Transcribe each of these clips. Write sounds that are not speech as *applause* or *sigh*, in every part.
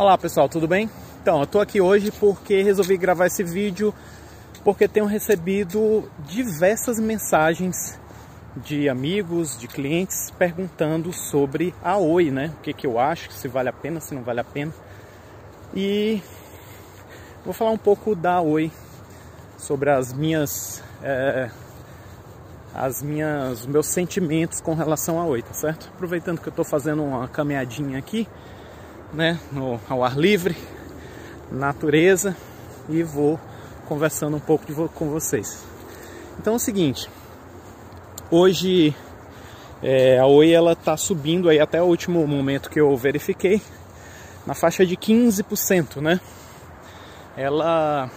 Olá pessoal, tudo bem? Então, eu tô aqui hoje porque resolvi gravar esse vídeo porque tenho recebido diversas mensagens de amigos, de clientes perguntando sobre a Oi, né? O que, que eu acho, se vale a pena, se não vale a pena. E vou falar um pouco da Oi, sobre as minhas, é, as minhas, meus sentimentos com relação a Oi, tá certo? Aproveitando que eu estou fazendo uma caminhadinha aqui, né, no, ao ar livre, natureza e vou conversando um pouco de, com vocês. Então é o seguinte, hoje é, a Oi ela tá subindo aí até o último momento que eu verifiquei na faixa de 15%, né? Ela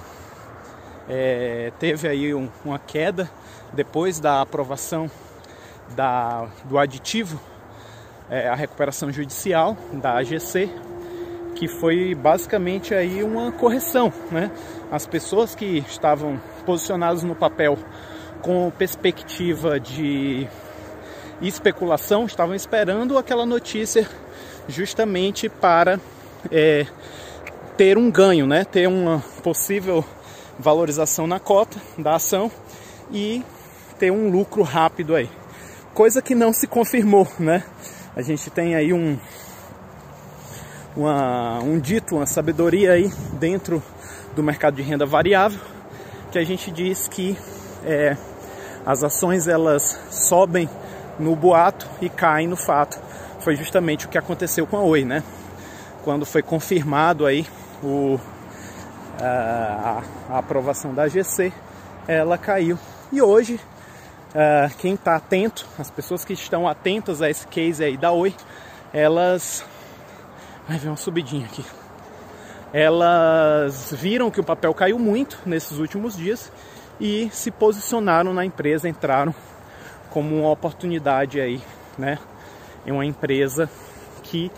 é, teve aí um, uma queda depois da aprovação da, do aditivo é, a recuperação judicial da AGC, que foi basicamente aí uma correção, né? As pessoas que estavam posicionadas no papel com perspectiva de especulação estavam esperando aquela notícia justamente para é, ter um ganho, né? Ter uma possível valorização na cota da ação e ter um lucro rápido aí. Coisa que não se confirmou, né? A gente tem aí um, uma, um dito, uma sabedoria aí dentro do mercado de renda variável, que a gente diz que é, as ações elas sobem no boato e caem no fato. Foi justamente o que aconteceu com a Oi, né? Quando foi confirmado aí o, a, a aprovação da GC, ela caiu. E hoje uh, quem está atento, as pessoas que estão atentas a esse case aí da Oi, elas. Vai ver uma subidinha aqui. Elas viram que o papel caiu muito nesses últimos dias e se posicionaram na empresa, entraram como uma oportunidade aí, né? Em uma empresa que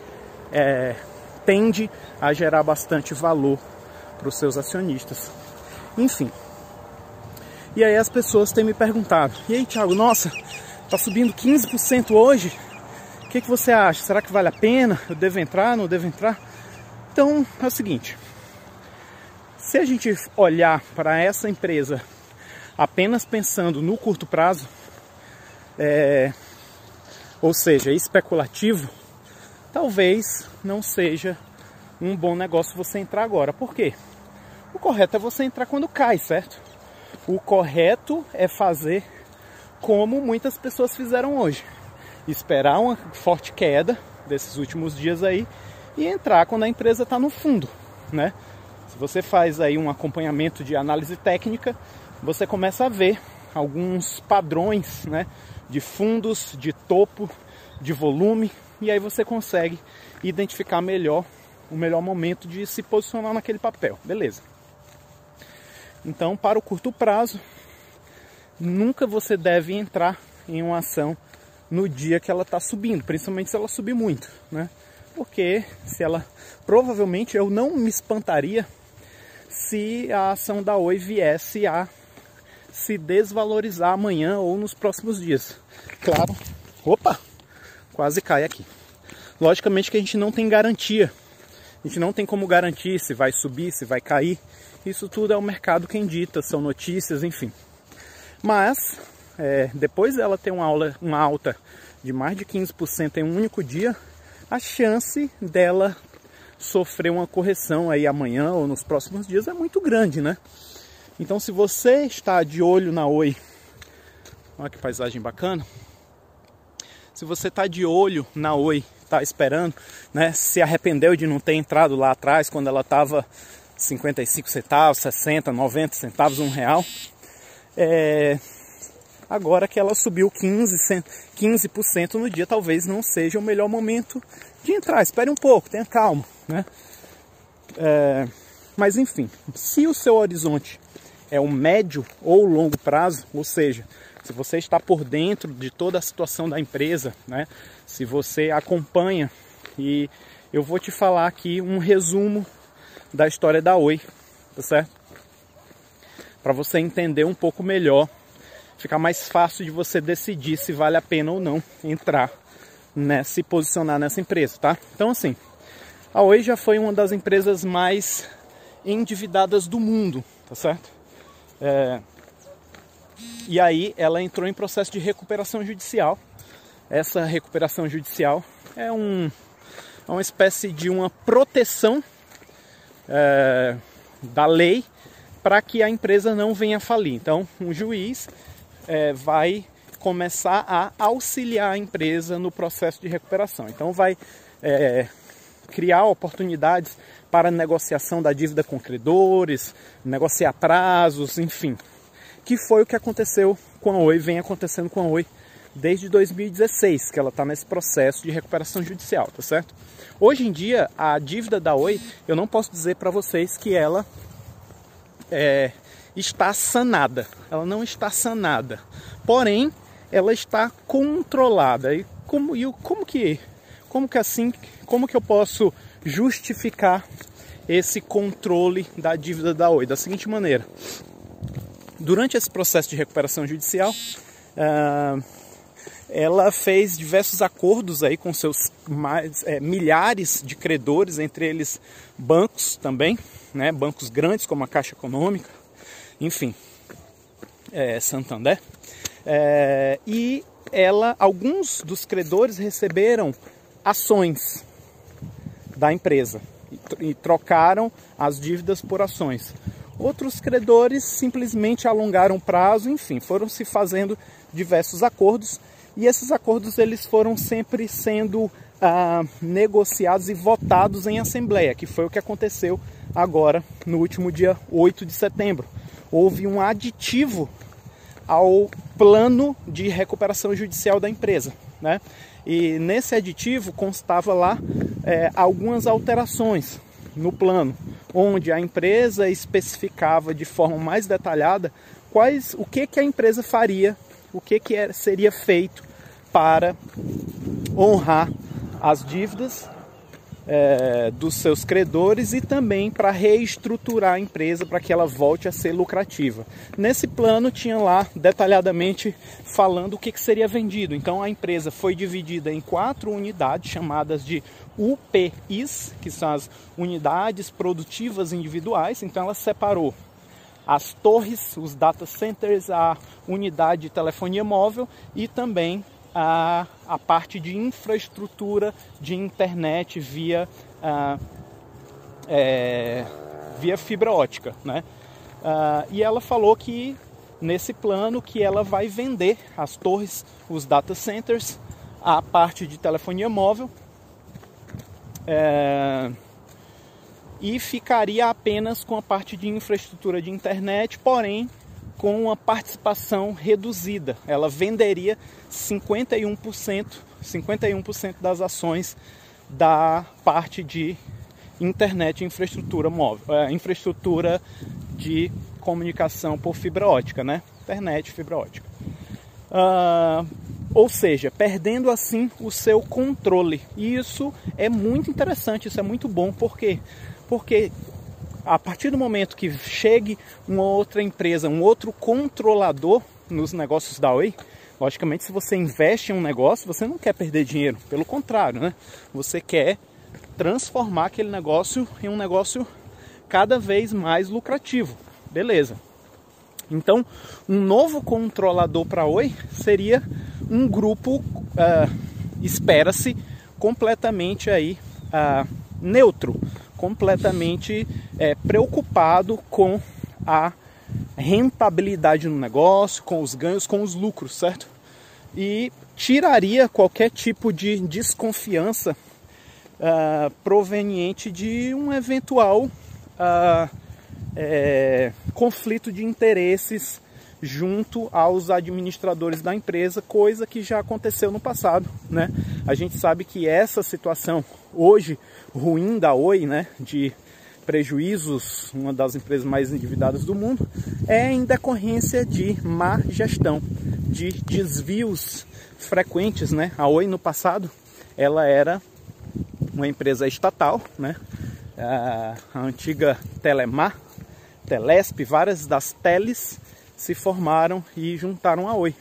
é, tende a gerar bastante valor para os seus acionistas. Enfim, e aí as pessoas têm me perguntado: e aí, Thiago, nossa, tá subindo 15% hoje? Que, que você acha? Será que vale a pena? Eu devo entrar? Não devo entrar? Então é o seguinte: se a gente olhar para essa empresa apenas pensando no curto prazo, é, ou seja, especulativo, talvez não seja um bom negócio você entrar agora. Por quê? O correto é você entrar quando cai, certo? O correto é fazer como muitas pessoas fizeram hoje. Esperar uma forte queda desses últimos dias aí e entrar quando a empresa está no fundo, né? Se você faz aí um acompanhamento de análise técnica, você começa a ver alguns padrões, né, de fundos, de topo, de volume, e aí você consegue identificar melhor o melhor momento de se posicionar naquele papel. Beleza? Então, para o curto prazo, nunca você deve entrar em uma ação no dia que ela está subindo, principalmente se ela subir muito, né? Porque se ela provavelmente eu não me espantaria se a ação da Oi viesse a se desvalorizar amanhã ou nos próximos dias. Claro. Opa! Quase cai aqui. Logicamente que a gente não tem garantia. A gente não tem como garantir se vai subir, se vai cair. Isso tudo é o mercado quem dita, são notícias, enfim. Mas, é, depois dela ter uma, aula, uma alta de mais de 15% em um único dia, a chance dela sofrer uma correção aí amanhã ou nos próximos dias é muito grande, né? Então, se você está de olho na Oi, olha que paisagem bacana. Se você está de olho na Oi, está esperando, né? Se arrependeu de não ter entrado lá atrás quando ela estava 55 centavos, 60, 90 centavos, um real. É, agora que ela subiu 15%, 15 no dia, talvez não seja o melhor momento de entrar. Espere um pouco, tenha calma, né? É, mas enfim, se o seu horizonte é o médio ou longo prazo, ou seja, se você está por dentro de toda a situação da empresa, né? Se você acompanha e eu vou te falar aqui um resumo da história da Oi, tá certo? Para você entender um pouco melhor, ficar mais fácil de você decidir se vale a pena ou não entrar, nessa, se posicionar nessa empresa, tá? Então assim, A Oi já foi uma das empresas mais endividadas do mundo, tá certo? É... E aí ela entrou em processo de recuperação judicial. Essa recuperação judicial é, um, é uma espécie de uma proteção é, da lei para que a empresa não venha falir. Então, um juiz é, vai começar a auxiliar a empresa no processo de recuperação. Então, vai é, criar oportunidades para negociação da dívida com credores, negociar prazos, enfim. Que foi o que aconteceu com a Oi, vem acontecendo com a Oi desde 2016, que ela está nesse processo de recuperação judicial, tá certo? Hoje em dia, a dívida da Oi, eu não posso dizer para vocês que ela é, está sanada. Ela não está sanada. Porém, ela está controlada. E como, e como que como que assim, como que eu posso justificar esse controle da dívida da Oi? Da seguinte maneira. Durante esse processo de recuperação judicial, uh, ela fez diversos acordos aí com seus mais, é, milhares de credores, entre eles bancos também, né, bancos grandes como a Caixa Econômica, enfim, é, Santander. É, e ela, alguns dos credores receberam ações da empresa e, trocaram as dívidas por ações. Outros credores simplesmente alongaram o prazo, enfim, foram se fazendo diversos acordos e esses acordos eles foram sempre sendo ah, negociados e votados em assembleia, que foi o que aconteceu agora no último dia 8 de setembro. Houve um aditivo ao plano de recuperação judicial da empresa, né? E nesse aditivo constava lá é, algumas alterações no plano, onde a empresa especificava de forma mais detalhada quais, o que, que a empresa faria, o que, que seria feito para honrar as dívidas é, dos seus credores e também para reestruturar a empresa para que ela volte a ser lucrativa. Nesse plano tinha lá detalhadamente falando o que, que seria vendido. Então a empresa foi dividida em quatro unidades chamadas de UPIs, que são as unidades produtivas individuais. Então ela separou as torres, os data centers, a unidade de telefonia móvel e também a, a parte de infraestrutura de internet via, a, é, via fibra ótica. Né? e ela falou que nesse plano que ela vai vender as torres, os data centers, a parte de telefonia móvel é, e ficaria apenas com a parte de infraestrutura de internet, porém com uma participação reduzida. Ela venderia 51%, 51% das ações da parte de internet e infraestrutura móvel, é, infraestrutura de comunicação por fibra ótica, né? Internet, fibra ótica. Uh, ou seja, perdendo assim o seu controle. E isso é muito interessante, isso é muito bom, por quê? Porque a partir do momento que chegue uma outra empresa, um outro controlador nos negócios da Oi, logicamente se você investe em um negócio, você não quer perder dinheiro, pelo contrário, né? Você quer transformar aquele negócio em um negócio cada vez mais lucrativo. Beleza. Então, um novo controlador para Oi seria um grupo, uh, espera-se, completamente aí uh, neutro, completamente é, preocupado com a rentabilidade no negócio, com os ganhos, com os lucros, certo? E tiraria qualquer tipo de desconfiança uh, proveniente de um eventual uh, é, conflito de interesses junto aos administradores da empresa, coisa que já aconteceu no passado, né? A gente sabe que essa situação hoje ruim da Oi, né, de prejuízos, uma das empresas mais endividadas do mundo, é em decorrência de má gestão, de desvios frequentes, né? A Oi no passado, ela era uma empresa estatal, né? A antiga Telemar, Telesp, várias das teles se formaram e juntaram a Oi.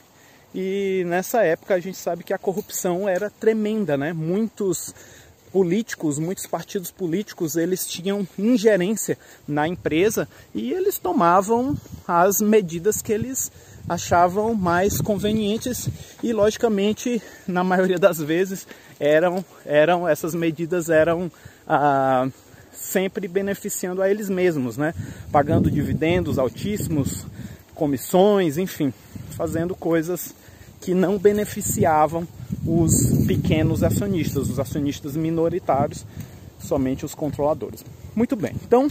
E nessa época a gente sabe que a corrupção era tremenda, né? Muitos políticos, muitos partidos políticos, eles tinham ingerência na empresa e eles tomavam as medidas que eles achavam mais convenientes e logicamente na maioria das vezes eram eram essas medidas eram ah, sempre beneficiando a eles mesmos, né? Pagando dividendos altíssimos, comissões, enfim, fazendo coisas que não beneficiavam os pequenos acionistas, os acionistas minoritários, somente os controladores. Muito bem. Então,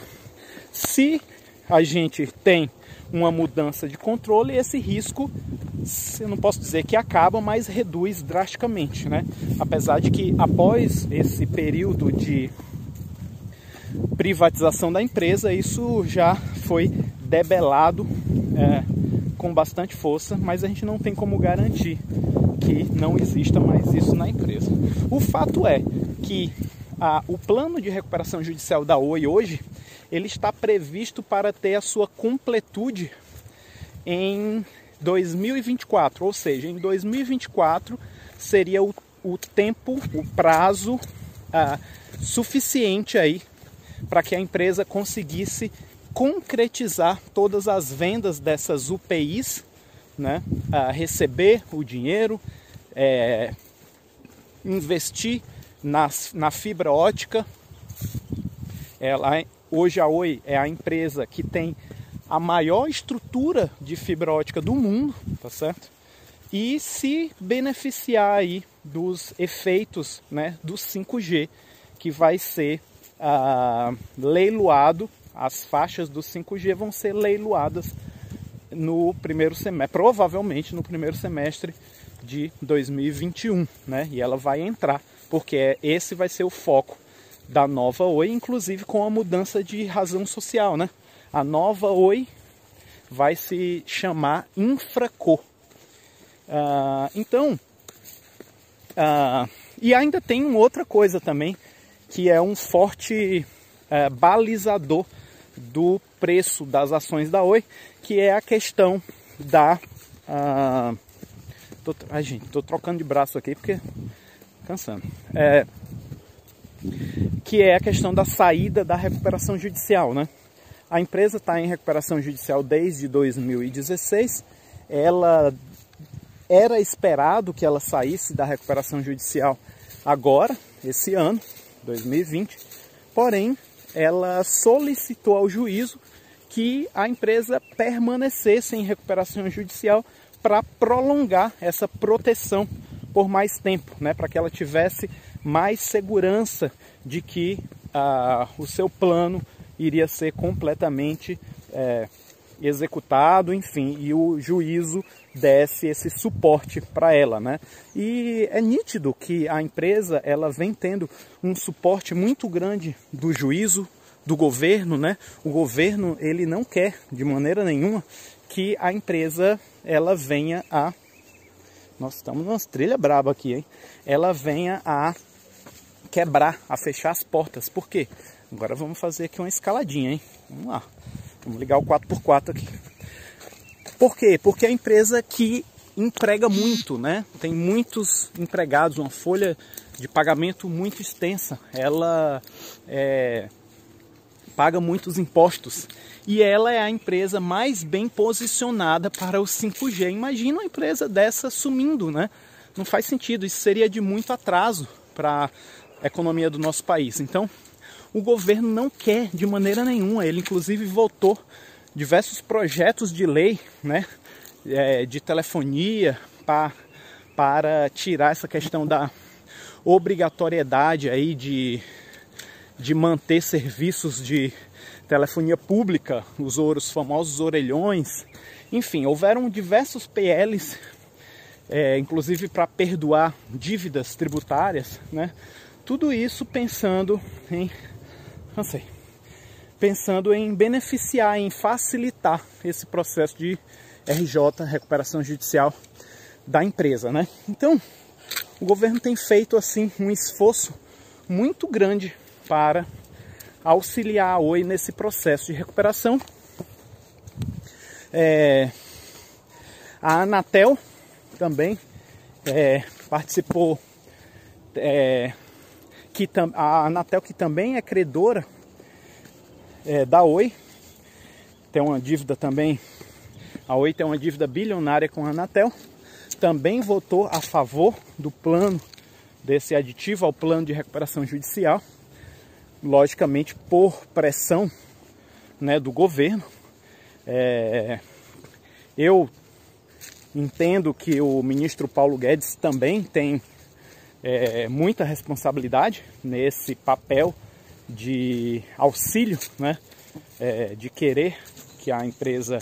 se a gente tem uma mudança de controle, esse risco, eu não posso dizer que acaba, mas reduz drasticamente, né? Apesar de que após esse período de privatização da empresa, isso já foi debelado é, com bastante força, mas a gente não tem como garantir que não exista mais isso na empresa. O fato é que a, o plano de recuperação judicial da Oi hoje ele está previsto para ter a sua completude em 2024, ou seja, em 2024 seria o, o tempo, o prazo ah, suficiente aí para que a empresa conseguisse concretizar todas as vendas dessas UPIs, né? Ah, receber o dinheiro, é, investir nas, na fibra ótica. Ela Hoje a Oi é a empresa que tem a maior estrutura de fibra ótica do mundo, tá certo? E se beneficiar aí dos efeitos né, do 5G, que vai ser ah, leiloado, as faixas do 5G vão ser leiloadas no primeiro semestre, provavelmente no primeiro semestre de 2021, né? E ela vai entrar, porque esse vai ser o foco da nova Oi, inclusive com a mudança de razão social, né? A nova Oi vai se chamar Infraco. Uh, então, uh, e ainda tem uma outra coisa também, que é um forte uh, balizador do preço das ações da Oi, que é a questão da. Uh, tô, ai, gente, tô trocando de braço aqui porque cansando. É, que é a questão da saída da recuperação judicial, né? A empresa está em recuperação judicial desde 2016. Ela era esperado que ela saísse da recuperação judicial agora, esse ano, 2020. Porém, ela solicitou ao juízo que a empresa permanecesse em recuperação judicial para prolongar essa proteção por mais tempo, né, para que ela tivesse mais segurança de que ah, o seu plano iria ser completamente é, executado, enfim, e o juízo desse esse suporte para ela, né? E é nítido que a empresa ela vem tendo um suporte muito grande do juízo, do governo, né? O governo ele não quer de maneira nenhuma que a empresa ela venha a nós estamos numa trilha braba aqui, hein? Ela venha a quebrar, a fechar as portas. Por quê? Agora vamos fazer aqui uma escaladinha, hein? Vamos lá. Vamos ligar o 4x4 aqui. Por quê? Porque é a empresa que emprega muito, né? Tem muitos empregados, uma folha de pagamento muito extensa. Ela é, paga muitos impostos e ela é a empresa mais bem posicionada para o 5G. Imagina uma empresa dessa sumindo, né? Não faz sentido, isso seria de muito atraso para economia do nosso país. Então, o governo não quer de maneira nenhuma. Ele, inclusive, votou diversos projetos de lei né, é, de telefonia pra, para tirar essa questão da obrigatoriedade aí de, de manter serviços de telefonia pública, os, os famosos orelhões. Enfim, houveram diversos PLs, é, inclusive para perdoar dívidas tributárias, né? Tudo isso pensando em, não sei, pensando em beneficiar, em facilitar esse processo de RJ, recuperação judicial da empresa, né? Então, o governo tem feito assim um esforço muito grande para auxiliar a Oi nesse processo de recuperação. É, a Anatel também é, participou é, que a Anatel que também é credora é, da Oi, tem uma dívida também, a Oi tem uma dívida bilionária com a Anatel, também votou a favor do plano desse aditivo ao plano de recuperação judicial, logicamente por pressão né, do governo. É, eu entendo que o ministro Paulo Guedes também tem é, muita responsabilidade nesse papel de auxílio, né, é, de querer que a empresa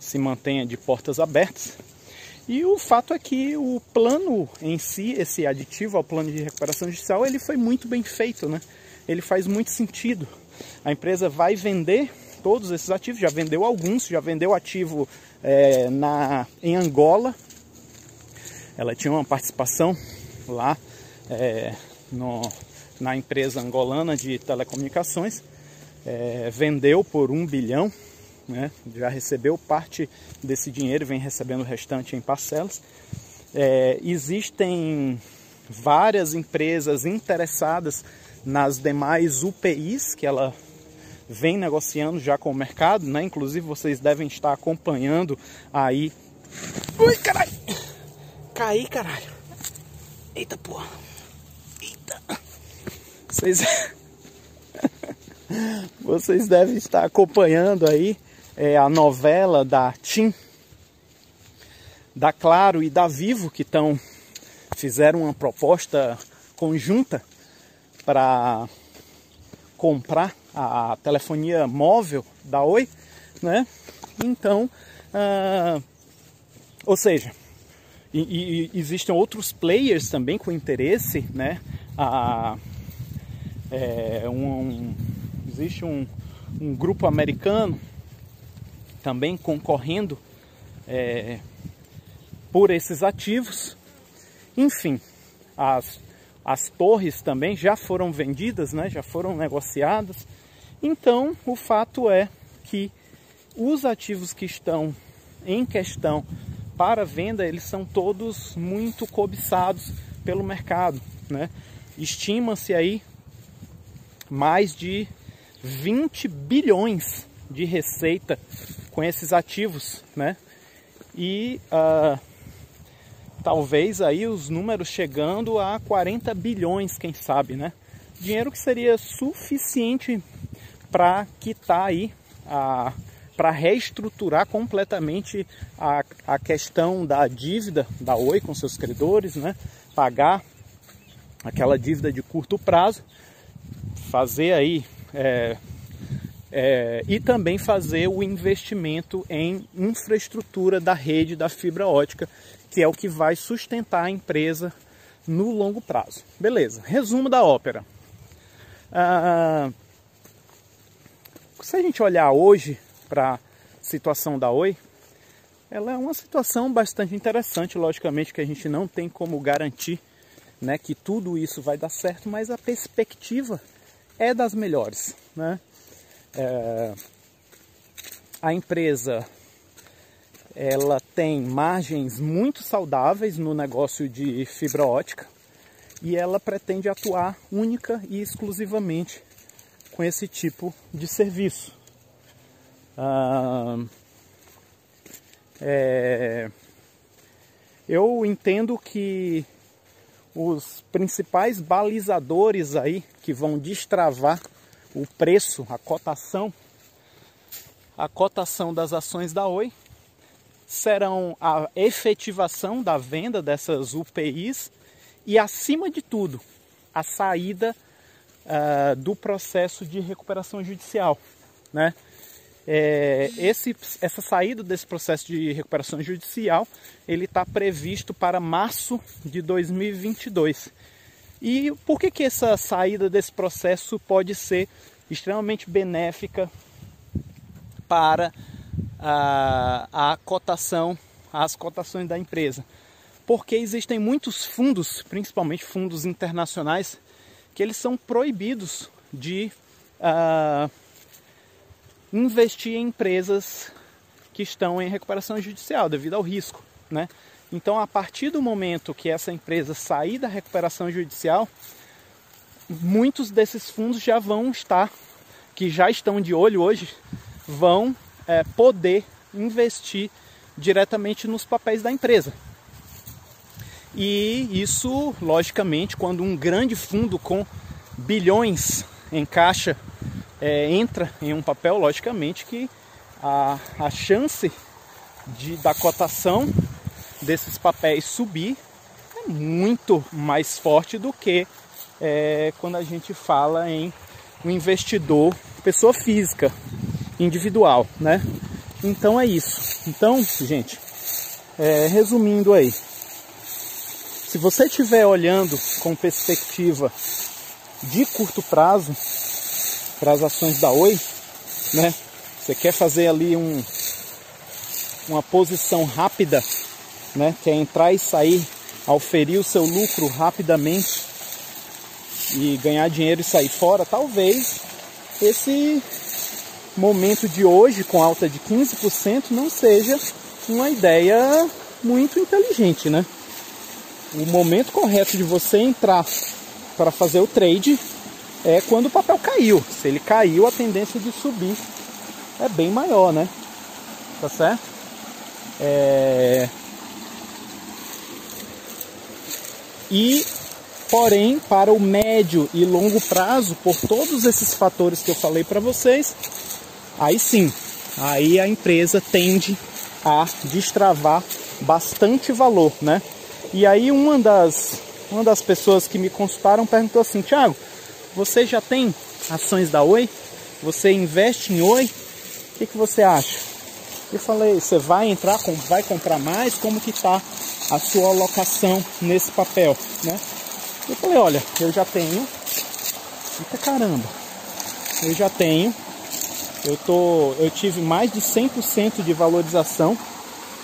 se mantenha de portas abertas. E o fato é que o plano em si, esse aditivo ao plano de recuperação judicial, ele foi muito bem feito, né? Ele faz muito sentido. A empresa vai vender todos esses ativos, já vendeu alguns, já vendeu ativo é, na, em Angola. Ela tinha uma participação lá é, no, na empresa angolana de telecomunicações, é, vendeu por um bilhão, né, já recebeu parte desse dinheiro, vem recebendo o restante em parcelas. É, existem várias empresas interessadas nas demais UPIs que ela vem negociando já com o mercado, né? Inclusive vocês devem estar acompanhando aí. Ui, caralho! Caí, caralho! Eita porra! Vocês. *laughs* vocês devem estar acompanhando aí é, a novela da TIM, da Claro e da Vivo, que estão fizeram uma proposta conjunta para comprar a telefonia móvel da Oi, né? Então, uh, ou seja, e, e, existem outros players também com interesse, né? A, é, um, existe um, um, grupo americano também concorrendo é, por esses ativos. Enfim, as, as torres também já foram vendidas, né? já foram negociadas. Então, o fato é que os ativos que estão em questão para venda, eles são todos muito cobiçados pelo mercado, né? Estima-se aí mais de 20 bilhões de receita com esses ativos, né? E uh, talvez aí os números chegando a 40 bilhões, quem sabe, né? Dinheiro que seria suficiente para quitar aí a para reestruturar completamente a, a questão da dívida da Oi com seus credores, né? Pagar aquela dívida de curto prazo, fazer aí é, é, e também fazer o investimento em infraestrutura da rede da fibra ótica, que é o que vai sustentar a empresa no longo prazo. Beleza, resumo da ópera. Ah, se a gente olhar hoje para a situação da Oi, ela é uma situação bastante interessante, logicamente que a gente não tem como garantir né, que tudo isso vai dar certo, mas a perspectiva é das melhores. Né? É, a empresa ela tem margens muito saudáveis no negócio de fibra ótica e ela pretende atuar única e exclusivamente com esse tipo de serviço. Ah, é, eu entendo que os principais balizadores aí que vão destravar o preço, a cotação, a cotação das ações da Oi serão a efetivação da venda dessas UPIs e, acima de tudo, a saída uh, do processo de recuperação judicial. Né? É, esse, essa saída desse processo de recuperação judicial ele está previsto para março de 2022. E por que, que essa saída desse processo pode ser extremamente benéfica para a, a cotação, as cotações da empresa? Porque existem muitos fundos, principalmente fundos internacionais, que eles são proibidos de uh, investir em empresas que estão em recuperação judicial devido ao risco, né? Então, a partir do momento que essa empresa sair da recuperação judicial, muitos desses fundos já vão estar, que já estão de olho hoje, vão é, poder investir diretamente nos papéis da empresa. E isso, logicamente, quando um grande fundo com bilhões em caixa é, entra em um papel, logicamente que a, a chance de, da cotação desses papéis subir é muito mais forte do que é, quando a gente fala em um investidor, pessoa física, individual, né? Então é isso. Então, gente, é, resumindo aí, se você estiver olhando com perspectiva de curto prazo para as ações da Oi, né? Você quer fazer ali um, uma posição rápida, né? Quer entrar e sair, auferir o seu lucro rapidamente e ganhar dinheiro e sair fora, talvez esse momento de hoje com alta de 15% não seja uma ideia muito inteligente, né? O momento correto de você entrar para fazer o trade é quando o papel caiu. Se ele caiu, a tendência de subir é bem maior, né? Tá certo? É... E, porém, para o médio e longo prazo, por todos esses fatores que eu falei para vocês, aí sim, aí a empresa tende a destravar bastante valor, né? E aí uma das, uma das pessoas que me consultaram perguntou assim, Thiago, você já tem ações da Oi? Você investe em Oi? O que, que você acha? Eu falei, você vai entrar, vai comprar mais? Como que tá a sua alocação nesse papel, né? Eu falei, olha, eu já tenho. Eita caramba! Eu já tenho. Eu tô, eu tive mais de 100% de valorização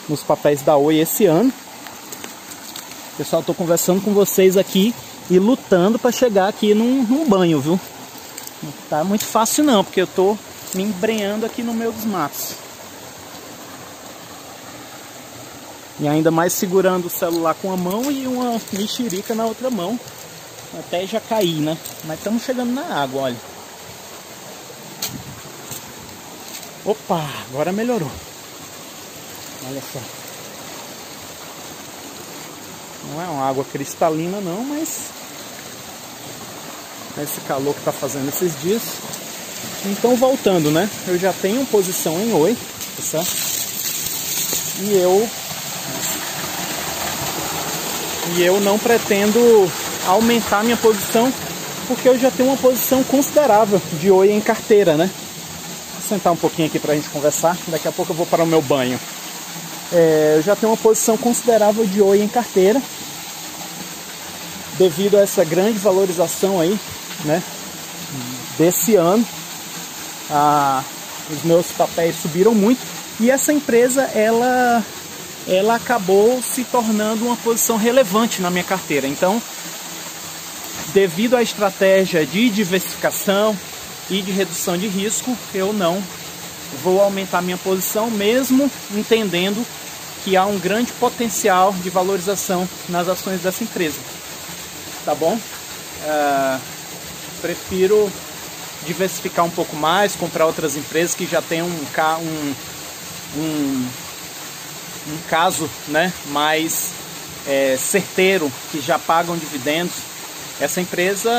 nos papéis da Oi esse ano. Pessoal, estou conversando com vocês aqui e lutando para chegar aqui num, num, banho, viu? Não tá muito fácil não, porque eu tô me embrenhando aqui no meio dos matos. E ainda mais segurando o celular com a mão e uma mexerica na outra mão. Até já cair, né? Mas estamos chegando na água, olha. Opa, agora melhorou. Olha só. Não é uma água cristalina não, mas esse calor que está fazendo esses dias. Então voltando, né? Eu já tenho posição em Oi, tá certo? E eu e eu não pretendo aumentar minha posição porque eu já tenho uma posição considerável de Oi em carteira, né? Vou sentar um pouquinho aqui para a gente conversar. Daqui a pouco eu vou para o meu banho. É, eu já tenho uma posição considerável de Oi em carteira devido a essa grande valorização aí né, desse ano. Ah, os meus papéis subiram muito e essa empresa ela ela acabou se tornando uma posição relevante na minha carteira. Então, devido à estratégia de diversificação e de redução de risco, eu não vou aumentar minha posição, mesmo entendendo que há um grande potencial de valorização nas ações dessa empresa. Tá bom? Uh, prefiro diversificar um pouco mais, comprar outras empresas que já tem um, um, um, um caso né, mais é, certeiro, que já pagam dividendos. Essa empresa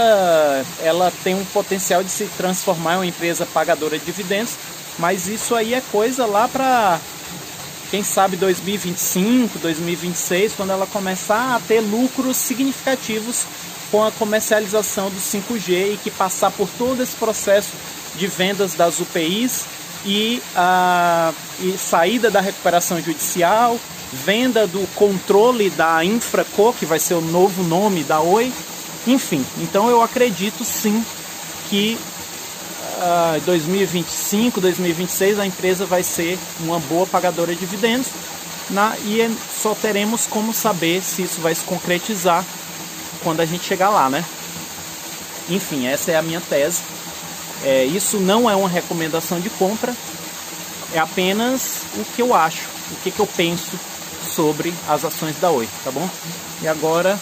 ela tem um potencial de se transformar em uma empresa pagadora de dividendos, mas isso aí é coisa lá para quem sabe 2025, 2026, quando ela começar a ter lucros significativos com a comercialização do 5G e que passar por todo esse processo de vendas das UPIs e, a, e saída da recuperação judicial, venda do controle da Infraco, que vai ser o novo nome da Oi, enfim. Então eu acredito sim que uh, 2025, 2026 a empresa vai ser uma boa pagadora de dividendos na, e só teremos como saber se isso vai se concretizar quando a gente chegar lá, né? Enfim, essa é a minha tese. É, isso não é uma recomendação de compra, é apenas o que eu acho, o que, que eu penso sobre as ações da Oi, tá bom? E agora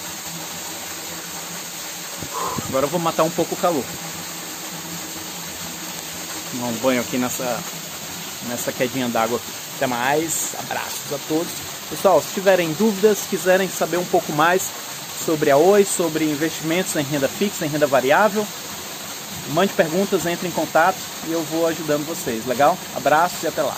Agora eu vou matar um pouco o calor. Tomar um banho aqui nessa, nessa quedinha d'água. Até mais, abraços a todos. Pessoal, se tiverem dúvidas, quiserem saber um pouco mais sobre a Oi, sobre investimentos em renda fixa, em renda variável, mande perguntas, entre em contato e eu vou ajudando vocês, legal? Abraços e até lá.